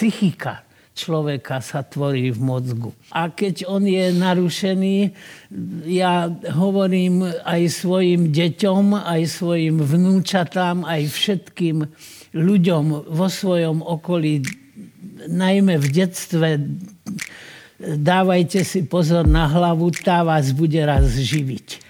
psychika človeka sa tvorí v mozgu. A keď on je narušený, ja hovorím aj svojim deťom, aj svojim vnúčatám, aj všetkým ľuďom vo svojom okolí, najmä v detstve, dávajte si pozor na hlavu, tá vás bude raz živiť.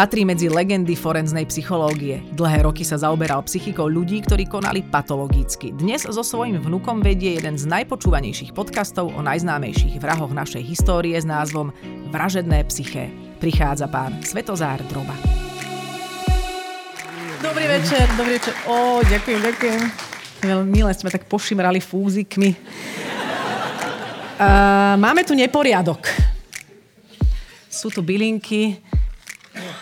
Patrí medzi legendy forenznej psychológie. Dlhé roky sa zaoberal psychikou ľudí, ktorí konali patologicky. Dnes so svojím vnukom vedie jeden z najpočúvanejších podcastov o najznámejších vrahoch našej histórie s názvom Vražedné psyché. Prichádza pán Svetozár Droba. Dobrý večer, dobrý večer. Ó, ďakujem, ďakujem. Milé sme tak pošimrali fúzikmi. Uh, máme tu neporiadok. Sú tu bylinky,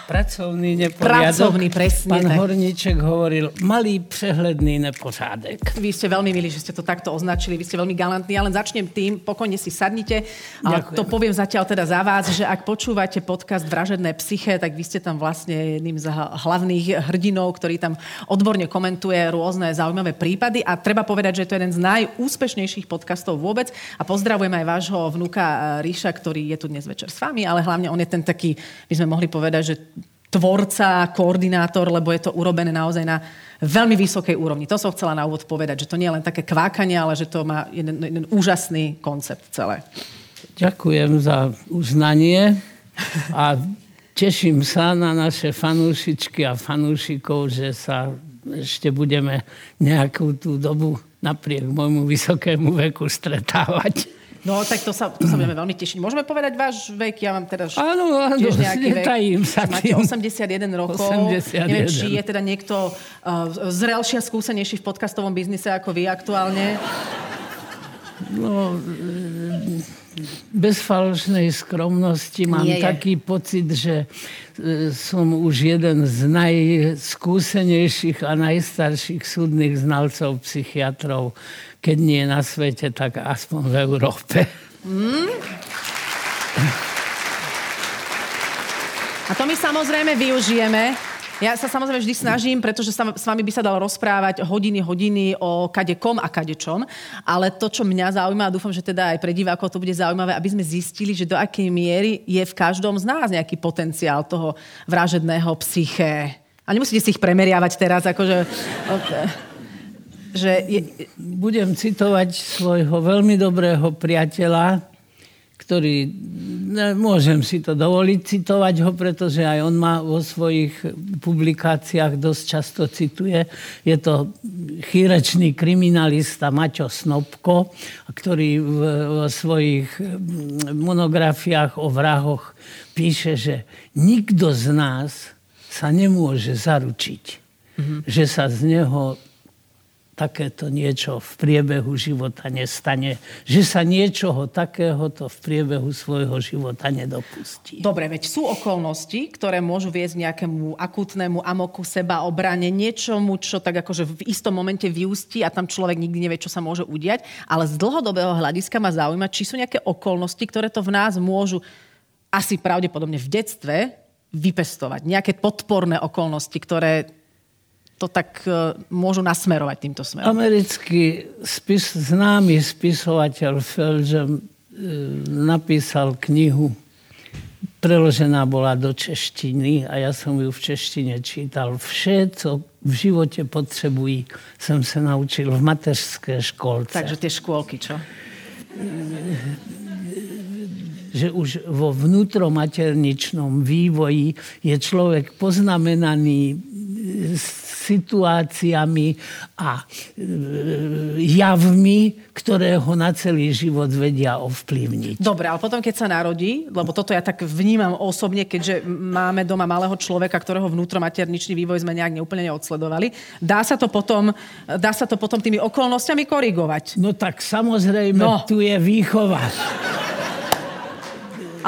Pracovný neporiadok. Pracovný, presne. Pán tak. Horníček hovoril, malý prehledný nepořádek. Vy ste veľmi milí, že ste to takto označili, vy ste veľmi galantní, ale začnem tým, pokojne si sadnite. Ďakujem. to poviem zatiaľ teda za vás, že ak počúvate podcast Vražedné psyché, tak vy ste tam vlastne jedným z hlavných hrdinov, ktorý tam odborne komentuje rôzne zaujímavé prípady a treba povedať, že je to jeden z najúspešnejších podcastov vôbec a pozdravujem aj vášho vnuka eh, Ríša, ktorý je tu dnes večer s vami, ale hlavne on je ten taký, by sme mohli povedať, že tvorca, koordinátor, lebo je to urobené naozaj na veľmi vysokej úrovni. To som chcela na úvod povedať, že to nie je len také kvákanie, ale že to má jeden, jeden úžasný koncept celé. Ďakujem za uznanie a teším sa na naše fanúšičky a fanúšikov, že sa ešte budeme nejakú tú dobu napriek môjmu vysokému veku stretávať. No, tak to sa, to sa budeme veľmi tešiť. Môžeme povedať váš vek? Ja mám teraz Áno, áno, tiež nejaký vek. sa Máte tým. 81 rokov. 81. Neviem, či je teda niekto uh, zrelší a skúsenejší v podcastovom biznise ako vy aktuálne. No, bez falošnej skromnosti mám Nie je. taký pocit, že e, som už jeden z najskúsenejších a najstarších súdnych znalcov psychiatrov, keď nie na svete, tak aspoň v Európe. A to my samozrejme využijeme. Ja sa samozrejme vždy snažím, pretože sa, s vami by sa dalo rozprávať hodiny, hodiny o kade kom a kade čom. Ale to, čo mňa zaujíma, a dúfam, že teda aj pre divákov to bude zaujímavé, aby sme zistili, že do akej miery je v každom z nás nejaký potenciál toho vražedného psyché. A nemusíte si ich premeriavať teraz, akože... Že je, Budem citovať svojho veľmi dobrého priateľa, ktorý, ne, môžem si to dovoliť citovať ho, pretože aj on ma vo svojich publikáciách dosť často cituje. Je to chýrečný kriminalista Maťo Snopko, ktorý v, vo svojich mm, monografiách o vrahoch píše, že nikto z nás sa nemôže zaručiť, že sa z neho takéto niečo v priebehu života nestane, že sa niečoho takéhoto v priebehu svojho života nedopustí. Dobre, veď sú okolnosti, ktoré môžu viesť nejakému akútnemu amoku seba obrane, niečomu, čo tak akože v istom momente vyústi a tam človek nikdy nevie, čo sa môže udiať. Ale z dlhodobého hľadiska ma zaujíma, či sú nejaké okolnosti, ktoré to v nás môžu asi pravdepodobne v detstve vypestovať. Nejaké podporné okolnosti, ktoré to tak e, môžu nasmerovať týmto smerom. Americký spis, známy spisovateľ Felžem e, napísal knihu, preložená bola do češtiny a ja som ju v češtine čítal. Vše, co v živote potřebují, som sa naučil v mateřské školce. Takže tie škôlky, čo? že už vo vnútromaterničnom vývoji je človek poznamenaný situáciami a e, javmi, ktoré ho na celý život vedia ovplyvniť. Dobre, ale potom, keď sa narodí, lebo toto ja tak vnímam osobne, keďže máme doma malého človeka, ktorého vnútromaterničný vývoj sme nejak neúplne neodsledovali, dá sa to potom, dá sa to potom tými okolnostiami korigovať. No tak samozrejme, No. tu je výchova.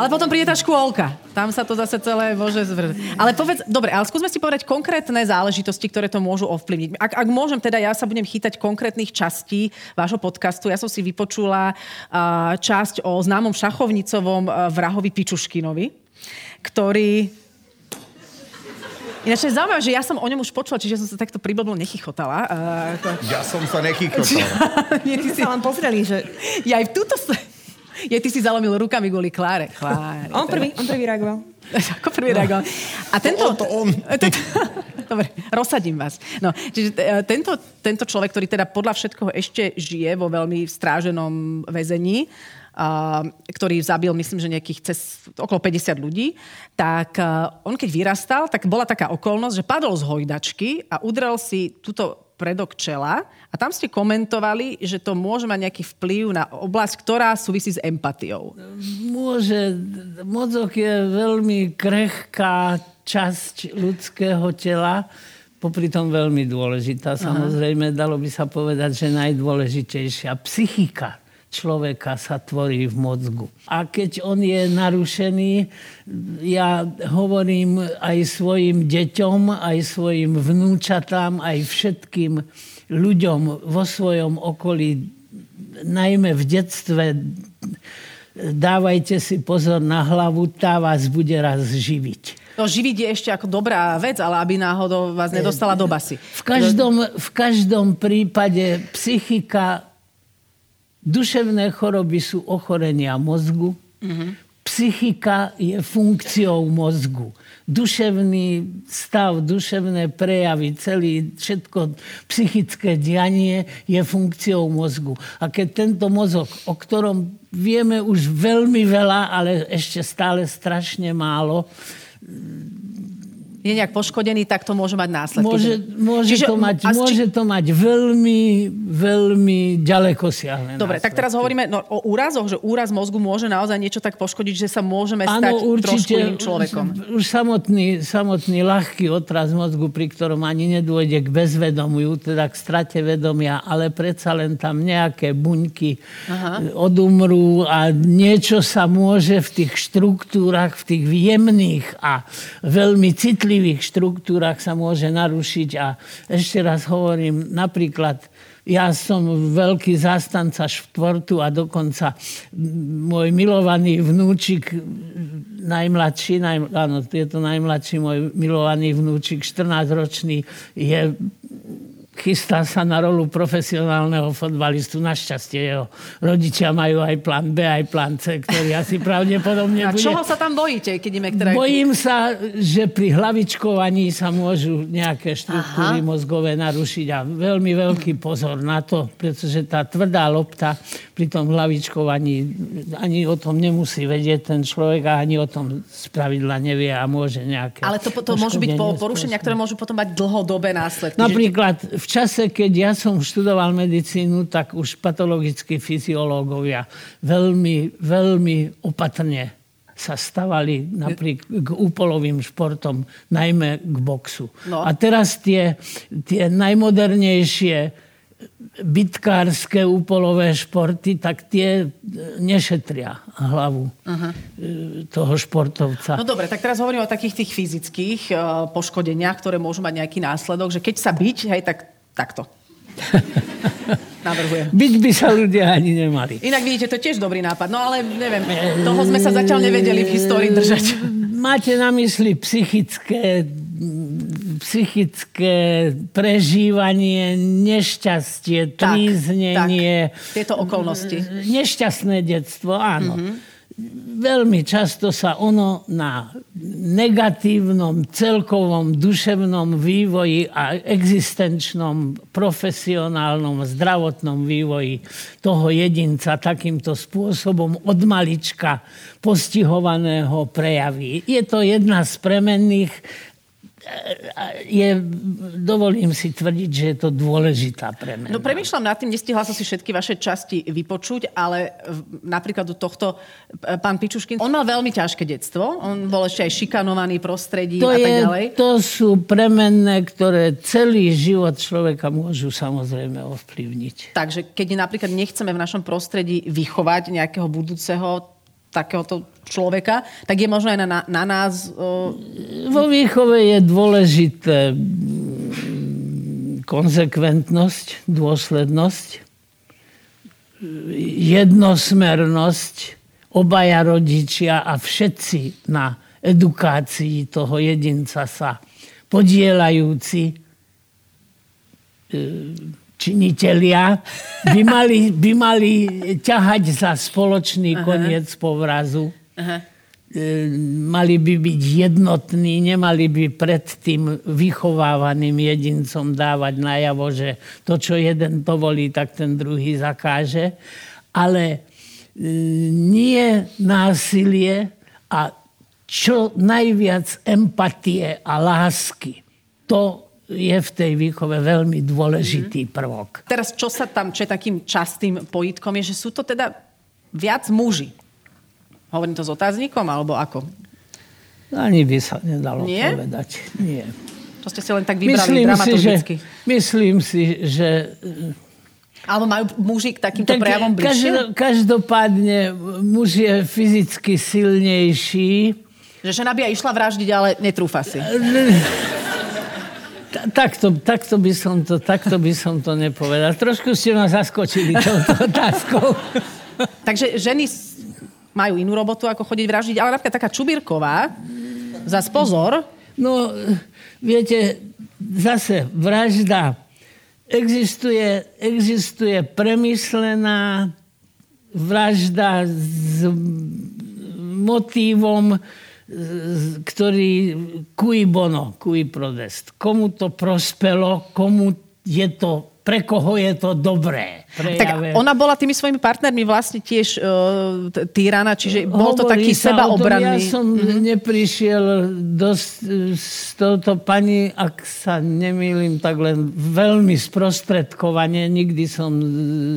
Ale potom príde tá škôlka. Tam sa to zase celé môže zvrť. Ale povedz, dobre, ale skúsme si povedať konkrétne záležitosti, ktoré to môžu ovplyvniť. Ak, ak môžem, teda ja sa budem chytať konkrétnych častí vášho podcastu. Ja som si vypočula uh, časť o známom šachovnicovom uh, vrahovi Pičuškinovi, ktorý Ináč je zaujímavé, že ja som o ňom už počula, čiže som sa takto priblblo nechychotala. Uh, ako... Ja som sa nechychotala. Nie, ty si sa len pozreli, že... Ja aj v túto... Je, ty si zalomil rukami kvôli Kláre. Kláre on, prvý, on prvý reagoval. Ako prvý no. reagoval. A tento... To on. Tento, dobre, rozsadím vás. No, čiže e, tento, tento človek, ktorý teda podľa všetkoho ešte žije vo veľmi stráženom väzení, uh, ktorý zabil, myslím, že nejakých cez okolo 50 ľudí, tak uh, on keď vyrastal, tak bola taká okolnosť, že padol z hojdačky a udrel si túto predok čela a tam ste komentovali, že to môže mať nejaký vplyv na oblasť, ktorá súvisí s empatiou. Môže. Mozog je veľmi krehká časť ľudského tela, popri tom veľmi dôležitá. Samozrejme, dalo by sa povedať, že najdôležitejšia. Psychika človeka sa tvorí v mozgu. A keď on je narušený, ja hovorím aj svojim deťom, aj svojim vnúčatám, aj všetkým ľuďom vo svojom okolí, najmä v detstve, dávajte si pozor na hlavu, tá vás bude raz živiť. No živiť je ešte ako dobrá vec, ale aby náhodou vás nedostala do basy. V každom, v každom prípade psychika Duševné choroby sú ochorenia mozgu. Mm-hmm. Psychika je funkciou mozgu. Duševný stav, duševné prejavy, celý, všetko psychické dianie je funkciou mozgu. A keď tento mozog, o ktorom vieme už veľmi veľa, ale ešte stále strašne málo, je nejak poškodený, tak to môže mať následky. Môže, môže, Čiže, to, mať, či... môže to mať veľmi, veľmi ďaleko siahle Dobre, následky. tak teraz hovoríme no, o úrazoch, že úraz mozgu môže naozaj niečo tak poškodiť, že sa môžeme ano, stať určite, trošku iným človekom. Už, už samotný, samotný ľahký otraz mozgu, pri ktorom ani nedôjde k bezvedomiu, teda k strate vedomia, ale predsa len tam nejaké buňky Aha. odumrú a niečo sa môže v tých štruktúrach, v tých jemných a veľmi citlivých citlivých štruktúrach sa môže narušiť. A ešte raz hovorím, napríklad ja som veľký zástanca športu a dokonca môj milovaný vnúčik, najmladší, naj, áno, je to najmladší môj milovaný vnúčik, 14-ročný, je chystá sa na rolu profesionálneho fotbalistu. Našťastie jeho rodičia majú aj plán B, aj plán C, ktorý asi pravdepodobne A bude... čoho sa tam bojíte, keď ideme ktoré... Bojím sa, že pri hlavičkovaní sa môžu nejaké štruktúry Aha. mozgové narušiť a veľmi veľký pozor na to, pretože tá tvrdá lopta pri tom hlavičkovaní ani o tom nemusí vedieť ten človek a ani o tom spravidla nevie a môže nejaké... Ale to, to môžu byť porušenia, ktoré môžu potom mať dlhodobé následky. Napríklad v čase, keď ja som študoval medicínu, tak už patologickí fyziológovia veľmi, veľmi opatrne sa stavali napríklad k úpolovým športom, najmä k boxu. No. A teraz tie, tie najmodernejšie bitkárske úpolové športy, tak tie nešetria hlavu. E, toho športovca. No dobre, tak teraz hovorím o takých tých fyzických uh, poškodeniach, ktoré môžu mať nejaký následok, že keď sa byť, hej, tak takto. Navrhujem. Byť by sa ľudia ani nemali. Inak vidíte, to je tiež dobrý nápad. No ale neviem, toho sme sa zatiaľ nevedeli v histórii držať. Máte na mysli psychické psychické prežívanie, nešťastie, tríznenie. Tak, tak. Tieto okolnosti. Nešťastné detstvo, áno. Mm-hmm veľmi často sa ono na negatívnom celkovom duševnom vývoji a existenčnom, profesionálnom, zdravotnom vývoji toho jedinca takýmto spôsobom od malička postihovaného prejaví. Je to jedna z premenných je, dovolím si tvrdiť, že je to dôležitá premena. No premýšľam nad tým, nestihla som si všetky vaše časti vypočuť, ale napríklad do tohto pán Pičuškin, on mal veľmi ťažké detstvo, on bol ešte aj šikanovaný prostredí to a tak je, ďalej. To sú premenné, ktoré celý život človeka môžu samozrejme ovplyvniť. Takže keď napríklad nechceme v našom prostredí vychovať nejakého budúceho takéhoto človeka, tak je možno aj na, na, nás... Uh... Vo výchove je dôležité konsekventnosť, dôslednosť, jednosmernosť, obaja rodičia a všetci na edukácii toho jedinca sa podielajúci e, činitelia by mali, by mali ťahať za spoločný Aha. koniec povrazu. Aha. E, mali by byť jednotní, nemali by pred tým vychovávaným jedincom dávať najavo, že to, čo jeden dovolí, tak ten druhý zakáže. Ale e, nie násilie a čo najviac empatie a lásky. To je v tej výchove veľmi dôležitý mm. prvok. Teraz, čo sa tam, čo je takým častým pojitkom, je, že sú to teda viac muži. Hovorím to s otáznikom, alebo ako? Ani by sa nedalo Nie? povedať. Nie. To ste si len tak vybrali myslím dramaturgicky. Si, že, myslím si, že... Alebo majú muži k takýmto tak prejavom bližšie? Každopádne muž je fyzicky silnejší. Že žena by aj išla vraždiť, ale netrúfa si. Takto, takto, by som to, takto by som to nepovedal. Trošku ste ma zaskočili touto otázkou. Takže ženy majú inú robotu, ako chodiť vraždiť, ale napríklad taká Čubírková, za pozor. No, viete, zase vražda. Existuje, existuje premyslená vražda s motívom ktorý cui bono, cui prodest. Komu to prospelo, komu je to pre koho je to dobré. Prejave. Tak ona bola tými svojimi partnermi vlastne tiež uh, týrana, čiže bol to taký sebaobranný. Ja som mm-hmm. neprišiel dosť s touto pani, ak sa nemýlim, tak len veľmi sprostredkovane. Nikdy som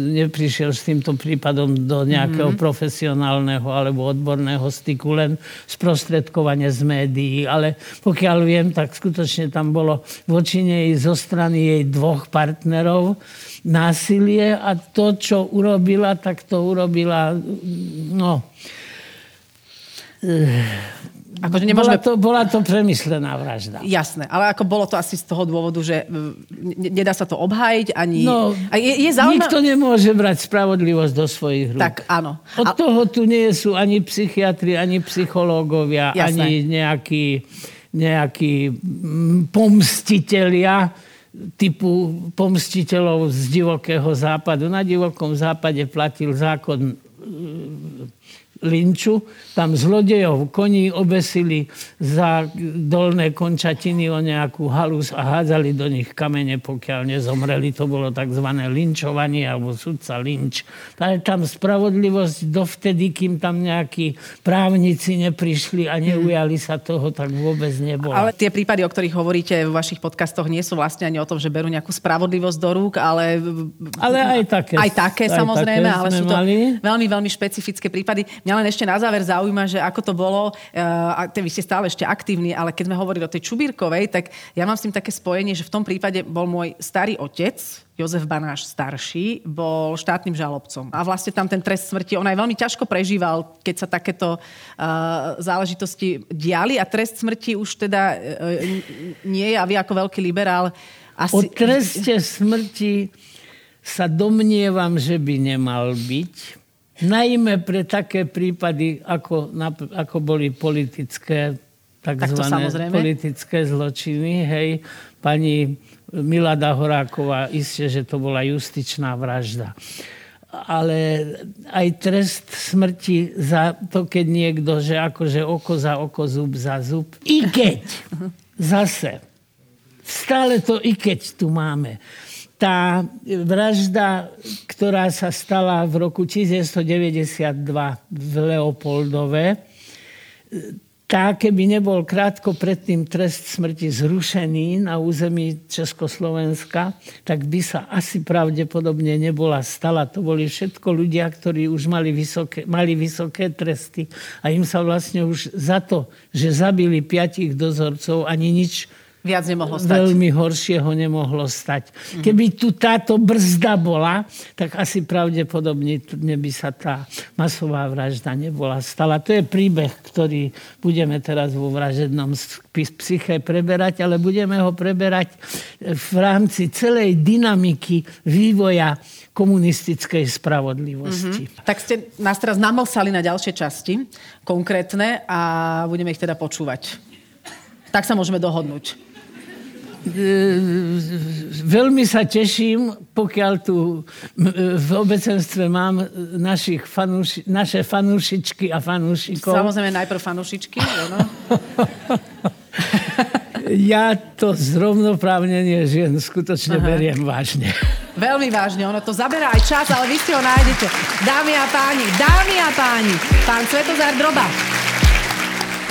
neprišiel s týmto prípadom do nejakého mm-hmm. profesionálneho alebo odborného styku, len sprostredkovanie z médií. Ale pokiaľ viem, tak skutočne tam bolo voči nej zo strany jej dvoch partnerov partnerov násilie a to, čo urobila, tak to urobila, no... Akože nemôžeme... bola, to, bola to premyslená vražda. Jasné, ale ako bolo to asi z toho dôvodu, že nedá sa to obhájiť ani... No, a je, je zaujímavé... Nikto nemôže brať spravodlivosť do svojich rúk. Tak áno. Od a... toho tu nie sú ani psychiatri, ani psychológovia, Jasné. ani nejakí, nejakí pomstitelia typu pomstiteľov z divokého západu. Na divokom západe platil zákon linču. Tam zlodejov koní obesili za dolné končatiny o nejakú halus a hádzali do nich kamene, pokiaľ nezomreli. To bolo tzv. linčovanie alebo sudca linč. Ale tam spravodlivosť dovtedy, kým tam nejakí právnici neprišli a neujali sa toho, tak vôbec nebolo. Ale tie prípady, o ktorých hovoríte v vašich podcastoch, nie sú vlastne ani o tom, že berú nejakú spravodlivosť do rúk, ale... Ale aj také. Aj také, aj samozrejme, také ale sú to mali. veľmi, veľmi špecifické prípady. Mňa Mňa len ešte na záver zaujíma, že ako to bolo, eh, a vy ste stále ešte aktívni, ale keď sme hovorili o tej Čubírkovej, tak ja mám s tým také spojenie, že v tom prípade bol môj starý otec, Jozef Banáš starší, bol štátnym žalobcom. A vlastne tam ten trest smrti, on aj veľmi ťažko prežíval, keď sa takéto uh, záležitosti diali a trest smrti už teda uh, nie je a vy ako veľký liberál asi... O treste smrti sa domnievam, že by nemal byť Najmä pre také prípady, ako, ako boli politické, takzvané tak politické zločiny. Hej, pani Milada Horáková, isté, že to bola justičná vražda. Ale aj trest smrti za to, keď niekto, že akože oko za oko, zub za zub. I keď zase, stále to i keď tu máme tá vražda, ktorá sa stala v roku 1992 v Leopoldove, tá, keby nebol krátko predtým trest smrti zrušený na území Československa, tak by sa asi pravdepodobne nebola stala. To boli všetko ľudia, ktorí už mali vysoké, mali vysoké tresty a im sa vlastne už za to, že zabili piatich dozorcov, ani nič Viac nemohlo stať. Veľmi horšieho nemohlo stať. Keby tu táto brzda bola, tak asi pravdepodobne by sa tá masová vražda nebola stala. To je príbeh, ktorý budeme teraz vo vražednom psyche preberať, ale budeme ho preberať v rámci celej dynamiky vývoja komunistickej spravodlivosti. Mm-hmm. Tak ste nás teraz namlsali na ďalšie časti, konkrétne, a budeme ich teda počúvať. Tak sa môžeme dohodnúť. E, veľmi sa teším, pokiaľ tu v obecenstve mám našich fanúši, naše fanúšičky a fanúšikov. Samozrejme najprv fanúšičky. No. ja to zrovnoprávnenie žien skutočne Aha. beriem vážne. Veľmi vážne, ono to zaberá aj čas, ale vy si ho nájdete. Dámy a páni, dámy a páni, pán Svetozár Droba.